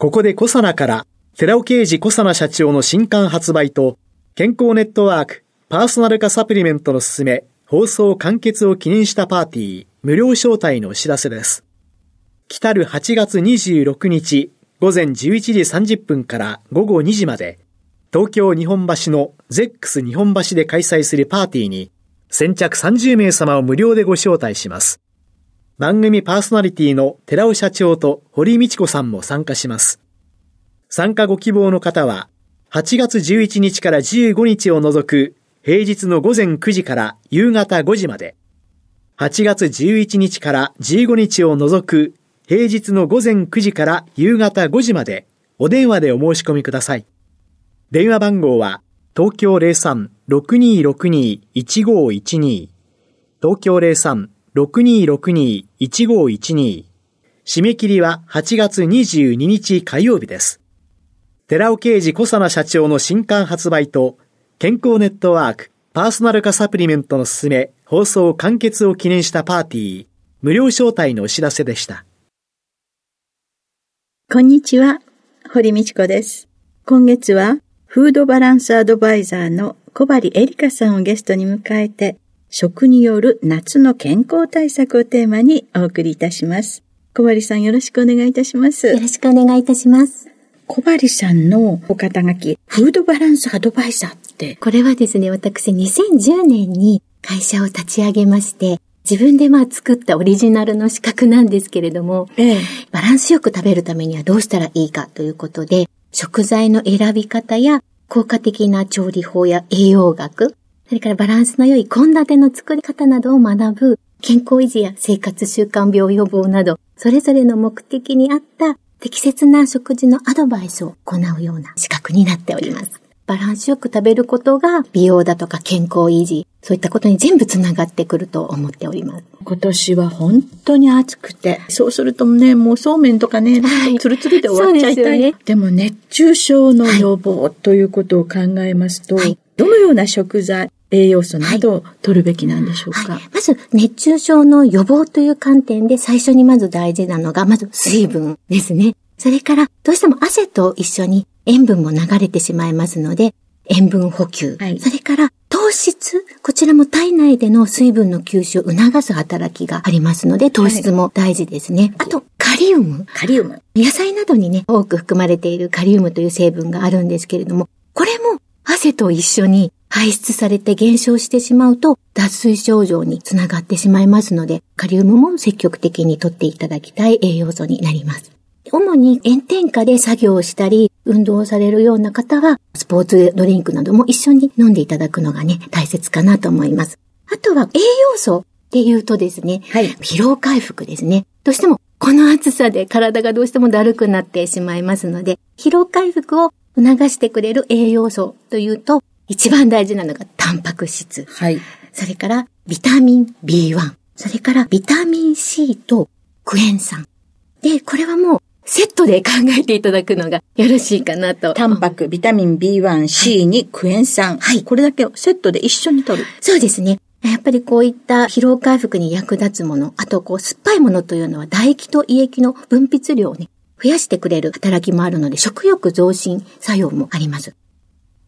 ここでコサナから寺尾啓二コサナ社長の新刊発売と健康ネットワークパーソナル化サプリメントのすすめ放送完結を記念したパーティー無料招待のお知らせです来たる8月26日午前11時30分から午後2時まで東京日本橋のゼックス日本橋で開催するパーティーに先着30名様を無料でご招待します。番組パーソナリティの寺尾社長と堀道子さんも参加します。参加ご希望の方は8月11日から15日を除く平日の午前9時から夕方5時まで8月11日から15日を除く平日の午前9時から夕方5時までお電話でお申し込みください。電話番号は東京03-6262-1512東京03 6262-1512締め切りは8月22日火曜日です。寺尾刑事小佐奈社長の新刊発売と健康ネットワークパーソナル化サプリメントのすすめ放送完結を記念したパーティー無料招待のお知らせでした。こんにちは、堀道子です。今月はフードバランスアドバイザーの小針エリカさんをゲストに迎えて、食による夏の健康対策をテーマにお送りいたします。小針さんよろしくお願いいたします。よろしくお願いいたします。小針さんのお肩書き、フードバランスアドバイザーって。これはですね、私2010年に会社を立ち上げまして、自分でまあ作ったオリジナルの資格なんですけれども、ええ、バランスよく食べるためにはどうしたらいいかということで、食材の選び方や効果的な調理法や栄養学、それからバランスの良い献立の作り方などを学ぶ健康維持や生活習慣病予防など、それぞれの目的に合った適切な食事のアドバイスを行うような資格になっております。バランスよく食べることが美容だとか健康維持、そういったことに全部つながってくると思っております。今年は本当に暑くて、そうするとね、もうそうめんとかね、はい、ツルツルで終わっちゃいたい。でね、でも熱中症の予防ということを考えますと、はい、どのような食材、栄養素などを取るべきなんでしょうか、はい、まず、熱中症の予防という観点で最初にまず大事なのが、まず水分ですね。それから、どうしても汗と一緒に塩分も流れてしまいますので、塩分補給。はい、それから、糖質。こちらも体内での水分の吸収を促す働きがありますので、糖質も大事ですね。はい、あと、カリウム。カリウム。野菜などにね、多く含まれているカリウムという成分があるんですけれども、これも汗と一緒に排出されて減少してしまうと、脱水症状につながってしまいますので、カリウムも積極的にとっていただきたい栄養素になります。主に炎天下で作業をしたり、運動をされるような方は、スポーツドリンクなども一緒に飲んでいただくのがね、大切かなと思います。あとは栄養素っていうとですね、はい、疲労回復ですね。どうしてもこの暑さで体がどうしてもだるくなってしまいますので、疲労回復を促してくれる栄養素というと、一番大事なのがタンパク質。はい。それからビタミン B1。それからビタミン C とクエン酸。で、これはもうセットで考えていただくのがよろしいかなと。タンパク、ビタミン B1、C にクエン酸。はい。これだけをセットで一緒に取る。そうですね。やっぱりこういった疲労回復に役立つもの、あとこう酸っぱいものというのは唾液と胃液の分泌量をね、増やしてくれる働きもあるので、食欲増進作用もあります。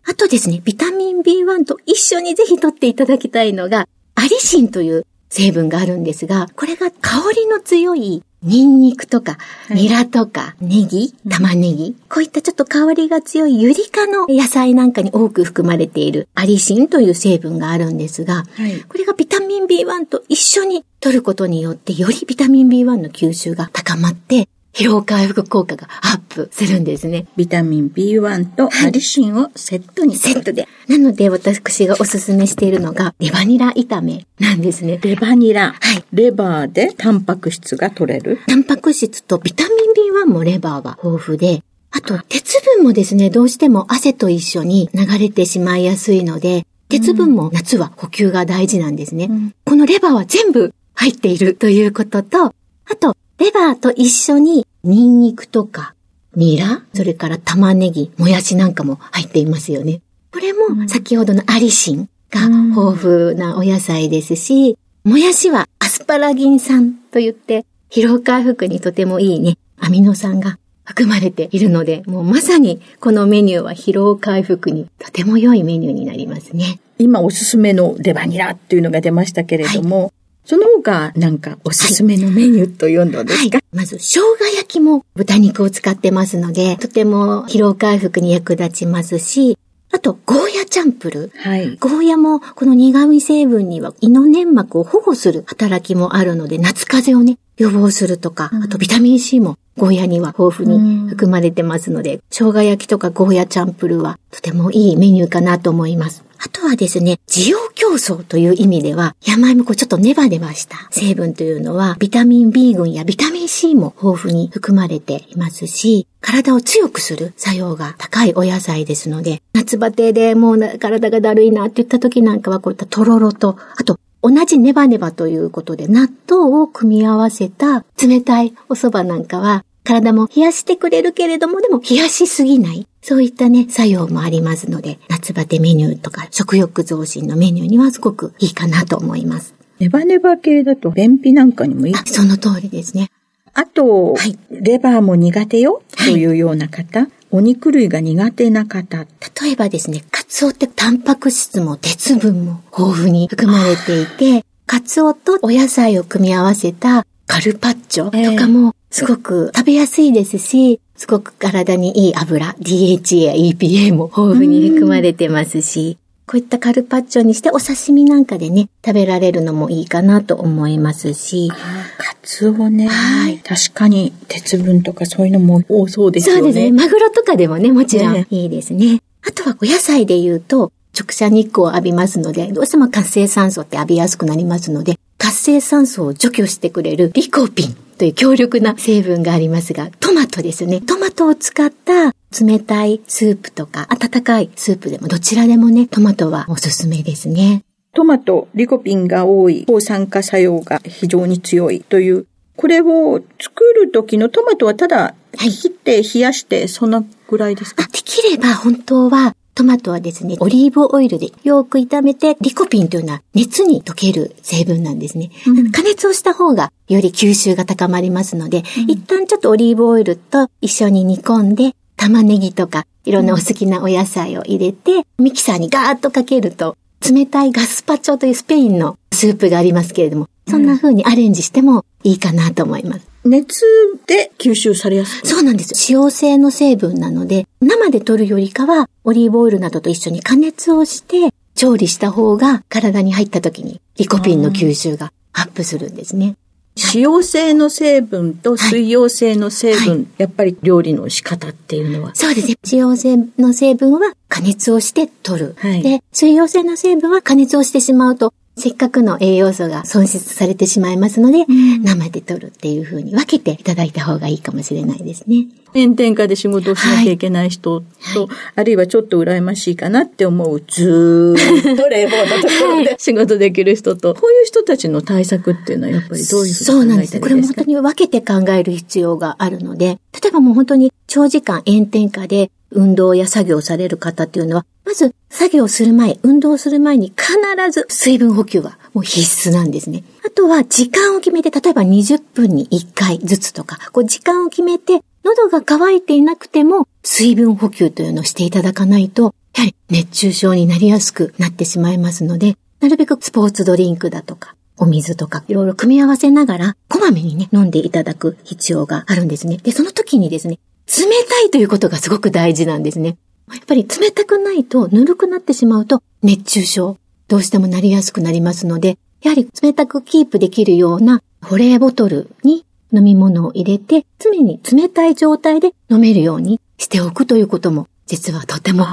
あとですね、ビタミン B1 と一緒にぜひ取っていただきたいのが、アリシンという成分があるんですが、これが香りの強いニンニクとか、ニラとか、ネギ、玉ねぎ、こういったちょっと香りが強いユリ科の野菜なんかに多く含まれているアリシンという成分があるんですが、はい、これがビタミン B1 と一緒に摂ることによって、よりビタミン B1 の吸収が高まって、疲労回復効果がアップするんですね。ビタミン B1 とアリシンをセットにセットで。なので私がおすすめしているのがレバニラ炒めなんですね。レバニラ。はい。レバーでタンパク質が取れる？タンパク質とビタミン B1 もレバーは豊富で、あと鉄分もですね、どうしても汗と一緒に流れてしまいやすいので、鉄分も夏は補給が大事なんですね。うんこのレバーは全部入っているということと、あと、レバーと一緒にニンニクとか、ニラ、それから玉ねぎ、もやしなんかも入っていますよね。これも先ほどのアリシンが豊富なお野菜ですし、もやしはアスパラギン酸といって、疲労回復にとてもいいね、アミノ酸が含まれているので、もうまさにこのメニューは疲労回復にとても良いメニューになりますね。今おすすめのレバニラっていうのが出ましたけれども、その他なんかおすすめのメニューというのですか、まず、生姜焼きも豚肉を使ってますので、とても疲労回復に役立ちますし、あと、ゴーヤチャンプルー。はい。ゴーヤもこの苦味成分には胃の粘膜を保護する働きもあるので、夏風邪をね、予防するとか、あとビタミン C もゴーヤには豊富に含まれてますので、生姜焼きとかゴーヤチャンプルーはとてもいいメニューかなと思います。あとはですね、滋養競争という意味では、山芋こうちょっとネバネバした。成分というのは、ビタミン B 群やビタミン C も豊富に含まれていますし、体を強くする作用が高いお野菜ですので、夏バテでもう体がだるいなって言った時なんかはこういったとろろと、あと同じネバネバということで納豆を組み合わせた冷たいお蕎麦なんかは体も冷やしてくれるけれどもでも冷やしすぎない。そういったね、作用もありますので、夏バテメニューとか食欲増進のメニューにはすごくいいかなと思います。ネバネバ系だと便秘なんかにもいいあ。その通りですね。あと、はいレバーも苦手よというような方、お肉類が苦手な方、例えばですね、カツオってタンパク質も鉄分も豊富に含まれていて、カツオとお野菜を組み合わせたカルパッチョとかもすごく食べやすいですし、すごく体にいい油、DHA や EPA も豊富に含まれてますし、こういったカルパッチョにしてお刺身なんかでね、食べられるのもいいかなと思いますし、カツオね、はい確かに鉄分とかそういうのも多そうですよね。そうですね。マグロとかでもね、もちろんねいいですね。あとはお野菜で言うと、直射日光を浴びますので、どうしても活性酸素って浴びやすくなりますので、活性酸素を除去してくれるリコピンという強力な成分がありますが、トマトですね。トマトを使った冷たいスープとか、温かいスープでもどちらでもね、トマトはおすすめですね。トマト、リコピンが多い、抗酸化作用が非常に強いという、これを作る時のトマトはただ、切って冷やして、そんなぐらいですか？あできれば本当はトマトはですね、オリーブオイルでよく炒めて、リコピンというのは熱に溶ける成分なんですね。加熱をした方がより吸収が高まりますので、一旦ちょっとオリーブオイルと一緒に煮込んで、玉ねぎとかいろんなお好きなお野菜を入れて、ミキサーにガーッとかけると、冷たいガスパチョというスペインのスープがありますけれども、そんな風にアレンジしてもいいかなと思います。熱で吸収されやすい。そうなんです。使用性の成分なので、生で取るよりかは、オリーブオイルなどと一緒に加熱をして、調理した方が体に入った時にリコピンの吸収がアップするんですね。使用性の成分と水溶性の成分、やっぱり料理の仕方っていうのは。そうですね。使用性の成分は加熱をして取る。はいで、水溶性の成分は加熱をしてしまうと、せっかくの栄養素が損失されてしまいますので、生で取るっていう風に分けていただいた方がいいかもしれないですね。炎天下で仕事をしなきゃいけない人と、あるいはちょっと羨ましいかなって思う、ずーっと冷房のところで仕事できる人と、こういう人たちの対策っていうのはやっぱりどういうふうそうなんです。これも本当に分けて考える必要があるので、例えばもう本当に長時間炎天下で運動や作業される方っていうのは、まず作業する前、運動する前に必ず水分補給はもう必須なんですね。あとは時間を決めて、例えば20分に1回ずつとか、こう時間を決めて、喉が渇いていなくても水分補給というのをしていただかないと、やはり熱中症になりやすくなってしまいますので、なるべくスポーツドリンクだとか、お水とかいろいろ組み合わせながら、こまめにね、飲んでいただく必要があるんですね。で、その時にですね、冷たいということがすごく大事なんですね。やっぱり冷たくないと、ぬるくなってしまうと、熱中症、どうしてもなりやすくなりますので、やはり冷たくキープできるような保冷ボトルに飲み物を入れて、常に冷たい状態で飲めるようにしておくということも、実はとても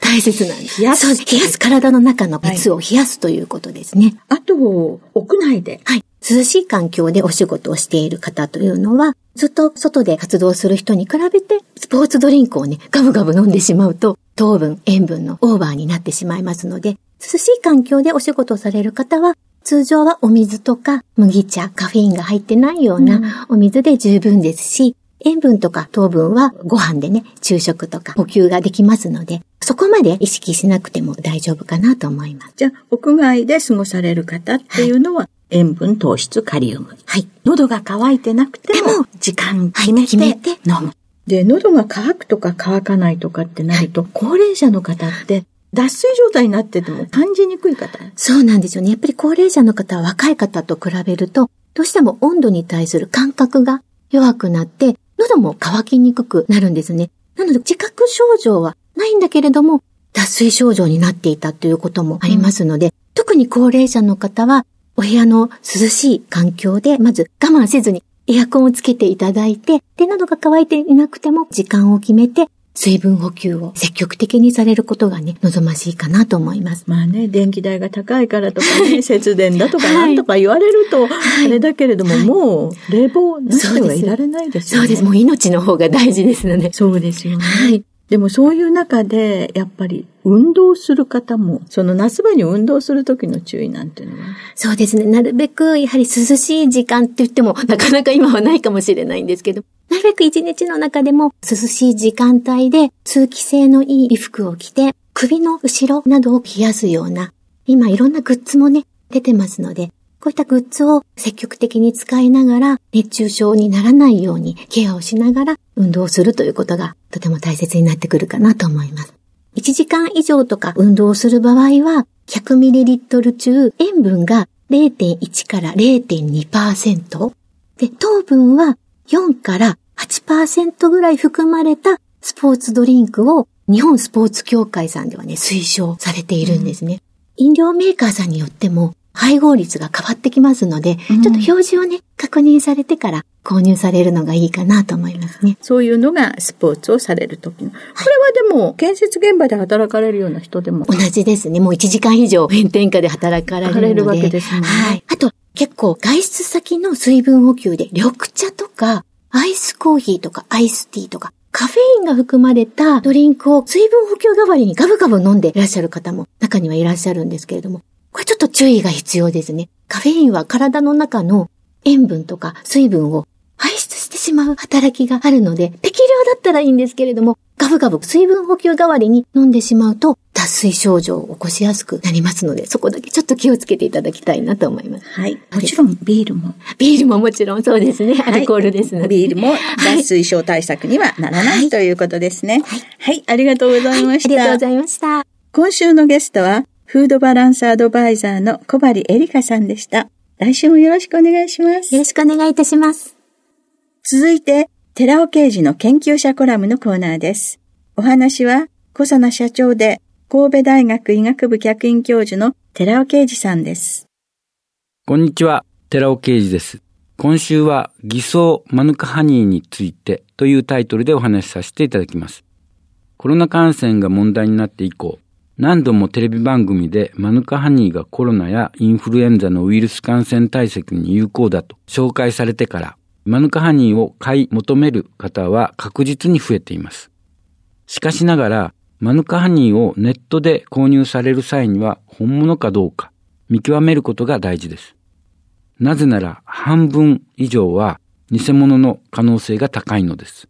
大切なんです。冷やすそう冷やす体の中の熱を冷やすということですね。あと、屋内で。はい。涼しい環境でお仕事をしている方というのは、ずっと外で活動する人に比べて、スポーツドリンクをね、ガブガブ飲んでしまうと、糖分、塩分のオーバーになってしまいますので、涼しい環境でお仕事をされる方は、通常はお水とか麦茶、カフェインが入ってないようなお水で十分ですし、塩分とか糖分はご飯でね、昼食とか補給ができますので、そこまで意識しなくても大丈夫かなと思います。じゃあ、屋外で過ごされる方っていうのは、塩分、糖質、カリウム。はい。喉が渇いてなくても時間決めて,、決めて飲む。で、喉が渇くとか渇かないとかってなると、高齢者の方って、脱水状態になってても感じにくい方？そうなんですよね。やっぱり高齢者の方は若い方と比べると、どうしても温度に対する感覚が弱くなって、喉も渇きにくくなるんですね。なので、自覚症状はないんだけれども、脱水症状になっていたということもありますので、特に高齢者の方は、お部屋の涼しい環境で、まず我慢せずにエアコンをつけていただいて、で、喉が渇いていなくても時間を決めて、水分補給を積極的にされることがね、望ましいかなと思います。まあね、電気代が高いからとかね、節電だとかはいなんとか言われると、いあれだけれども、もう冷房なしではいられないですよね。そうです。もう命の方が大事ですので。そうですよね。はい。でもそういう中で、やっぱり運動する方も、その夏場に運動する時の注意なんていうのは、そうですね。なるべく、やはり涼しい時間って言っても、なかなか今はないかもしれないんですけど、なるべく一日の中でも涼しい時間帯で通気性のいい衣服を着て、首の後ろなどを冷やすような、今いろんなグッズもね、出てますので、こういったグッズを積極的に使いながら、熱中症にならないようにケアをしながら運動するということがとても大切になってくるかなと思います。1時間以上とか運動する場合は、100ml 中塩分が0.1から0.2%で、糖分は4から8%ぐらい含まれたスポーツドリンクを日本スポーツ協会さんではね、推奨されているんですね。飲料メーカーさんによっても配合率が変わってきますので、うんちょっと表示をね、確認されてから購入されるのがいいかなと思いますね。そういうのがスポーツをされる時の。これはでも、建設現場で働かれるような人でも。同じですね。もう1時間以上炎天下で働かれるので。働れるわけですねはい。あと、結構外出先の水分補給で緑茶とか、アイスコーヒーとかアイスティーとか、カフェインが含まれたドリンクを水分補給代わりにガブガブ飲んでいらっしゃる方も中にはいらっしゃるんですけれども、これちょっと注意が必要ですね。カフェインは体の中の塩分とか水分を排出してしまう働きがあるので、適量だったらいいんですけれども、ガブガブ水分補給代わりに飲んでしまうと、脱水症状を起こしやすくなりますので、そこだけちょっと気をつけていただきたいなと思います。はい。もちろんビールも。ビールももちろんそうですね。アルコールですので。ビールも脱水症対策にはならない、ということですね。はい。ありがとうございました。ありがとうございました。今週のゲストは、フードバランスアドバイザーの小針エリカさんでした。来週もよろしくお願いしますよ。ろしくお願いいたします。続いて、寺尾刑事の研究者コラムのコーナーです。お話は、小佐奈社長で、神戸大学医学部客員教授の寺尾刑事さんです。こんにちは、寺尾啓二です。今週は偽装マヌカハニーについてというタイトルでお話しさせていただきます。コロナ感染が問題になって以降、何度もテレビ番組でマヌカハニーがコロナやインフルエンザのウイルス感染対策に有効だと紹介されてから、マヌカハニーを買い求める方は確実に増えています。しかしながら、マヌカハニーをネットで購入される際には本物かどうか見極めることが大事です。なぜなら半分以上は偽物の可能性が高いのです。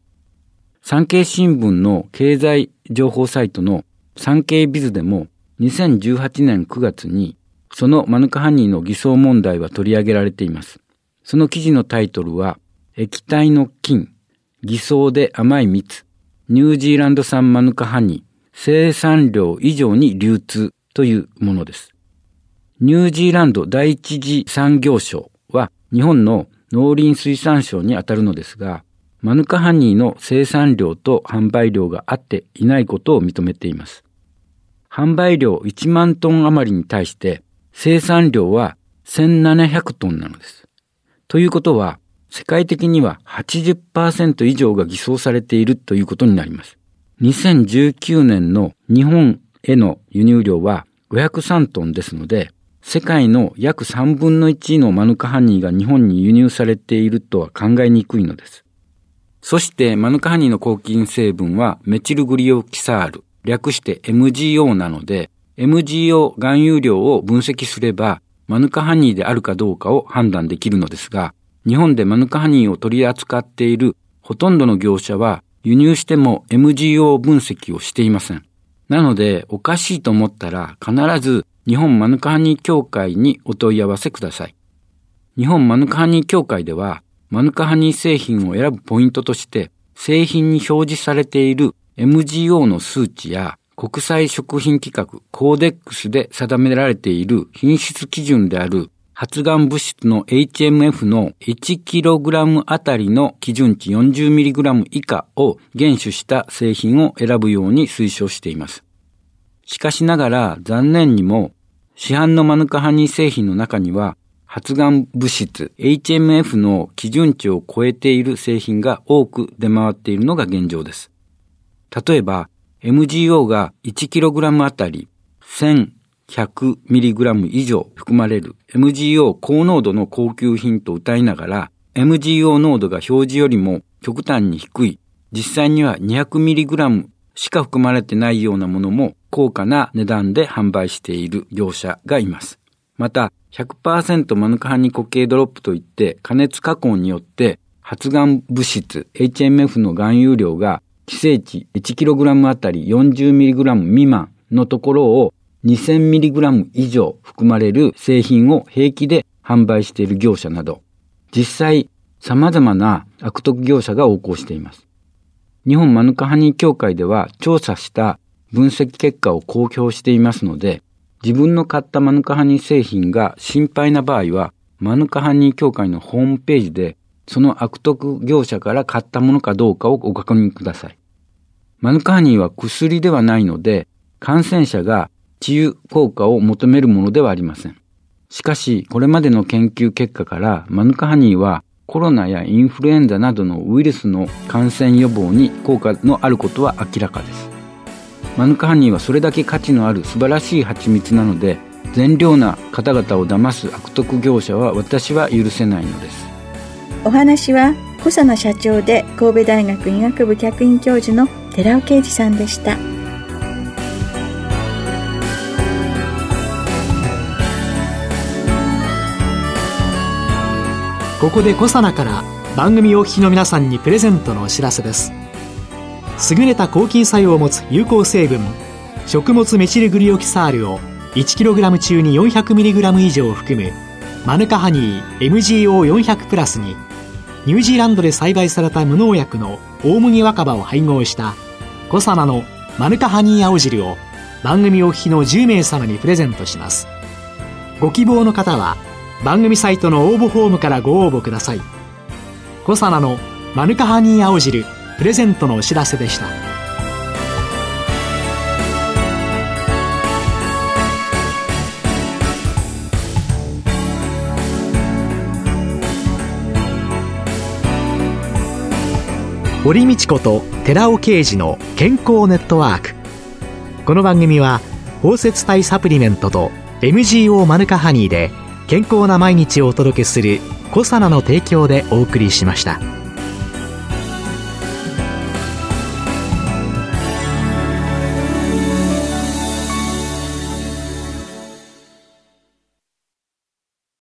産経新聞の経済情報サイトの産経ビズでも2018年9月にそのマヌカハニーの偽装問題は取り上げられています。その記事のタイトルは液体の菌、偽装で甘い蜜、ニュージーランド産マヌカハニー、生産量以上に流通というものです。ニュージーランド第一次産業省は日本の農林水産省にあたるのですが、マヌカハニーの生産量と販売量が合っていないことを認めています。販売量1万トン余りに対して生産量は1700トンなのです。ということは、世界的には80%以上が偽装されているということになります。2019年の日本への輸入量は503トンですので、世界の約3分の1のマヌカハニーが日本に輸入されているとは考えにくいのです。そしてマヌカハニーの抗菌成分はメチルグリオキサール、略して MGO なので、MGO 含有量を分析すれば、マヌカハニーであるかどうかを判断できるのですが、日本でマヌカハニーを取り扱っているほとんどの業者は輸入しても MGO 分析をしていません。なので、おかしいと思ったら必ず日本マヌカハニー協会にお問い合わせください。日本マヌカハニー協会では、マヌカハニー製品を選ぶポイントとして、製品に表示されている MGO の数値や国際食品規格コーデックスで定められている品質基準である発がん物質の HMF の 1kg あたりの基準値 40mg 以下を厳守した製品を選ぶように推奨しています。しかしながら残念にも市販のマヌカハニー製品の中には発がん物質 HMF の基準値を超えている製品が多く出回っているのが現状です。例えば MGO が 1kg あたり 1100mg 以上含まれる MGO 高濃度の高級品と歌いながら MGO 濃度が表示よりも極端に低い実際には 200mg しか含まれてないようなものも高価な値段で販売している業者がいます。また100%マヌカハニ固形ドロップといって加熱加工によって発がん物質 HMF の含有量が規制値 1kg あたり 40mg 未満のところを 2000mg 以上含まれる製品を平気で販売している業者など、実際様々な悪徳業者が横行しています。日本マヌカハニー協会では調査した分析結果を公表していますので、自分の買ったマヌカハニー製品が心配な場合は、マヌカハニー協会のホームページで、その悪徳業者から買ったものかどうかをご確認ください。マヌカハニーは薬ではないので、感染者が治癒効果を求めるものではありません。しかし、これまでの研究結果から、マヌカハニーはコロナやインフルエンザなどのウイルスの感染予防に効果のあることは明らかです。マヌカハニーはそれだけ価値のある素晴らしい蜂蜜なので、善良な方々を騙す悪徳業者は私は許せないのです。お話は、小佐野社長で神戸大学医学部客員教授の寺尾啓二さんでした。ここでコサナから番組お聞きの皆さんにプレゼントのお知らせです優れた抗菌作用を持つ有効成分食物メチルグリオキサールを 1kg 中に 400mg 以上含むマヌカハニー MGO400 プラスにニュージーランドで栽培された無農薬の大麦若葉を配合したコサナのマヌカハニー青汁を番組お聞きの10名様にプレゼントします。ご希望の方は番組サイトの応募フォームからご応募ください。コサナのマヌカハニー青汁プレゼントのお知らせでした。堀道子と寺尾啓二の健康ネットワークこの番組は包摂体サプリメントと MGO マヌカハニーで健康な毎日をお届けする「コサナの提供」でお送りしました。